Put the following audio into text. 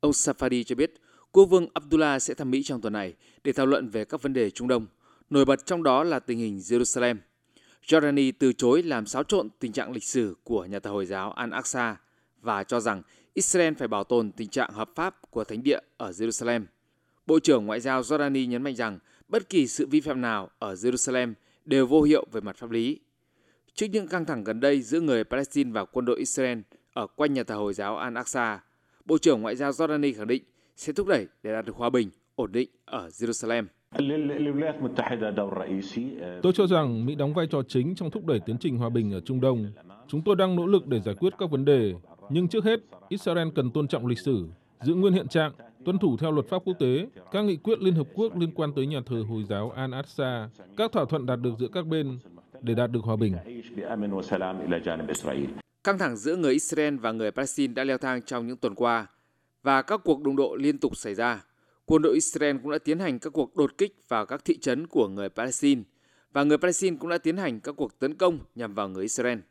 Ông Safadi cho biết quốc vương Abdullah sẽ thăm Mỹ trong tuần này để thảo luận về các vấn đề Trung Đông, nổi bật trong đó là tình hình Jerusalem. Jordani từ chối làm xáo trộn tình trạng lịch sử của nhà thờ Hồi giáo Al-Aqsa và cho rằng Israel phải bảo tồn tình trạng hợp pháp của thánh địa ở Jerusalem. Bộ trưởng Ngoại giao Jordani nhấn mạnh rằng bất kỳ sự vi phạm nào ở Jerusalem đều vô hiệu về mặt pháp lý. Trước những căng thẳng gần đây giữa người Palestine và quân đội Israel ở quanh nhà thờ Hồi giáo Al-Aqsa, Bộ trưởng Ngoại giao Jordani khẳng định sẽ thúc đẩy để đạt được hòa bình, ổn định ở Jerusalem. Tôi cho rằng Mỹ đóng vai trò chính trong thúc đẩy tiến trình hòa bình ở Trung Đông. Chúng tôi đang nỗ lực để giải quyết các vấn đề, nhưng trước hết, Israel cần tôn trọng lịch sử, giữ nguyên hiện trạng, tuân thủ theo luật pháp quốc tế, các nghị quyết Liên Hợp Quốc liên quan tới nhà thờ Hồi giáo Al-Aqsa, các thỏa thuận đạt được giữa các bên để đạt được hòa bình. Căng thẳng giữa người Israel và người Palestine đã leo thang trong những tuần qua và các cuộc đụng độ liên tục xảy ra. Quân đội Israel cũng đã tiến hành các cuộc đột kích vào các thị trấn của người Palestine và người Palestine cũng đã tiến hành các cuộc tấn công nhằm vào người Israel.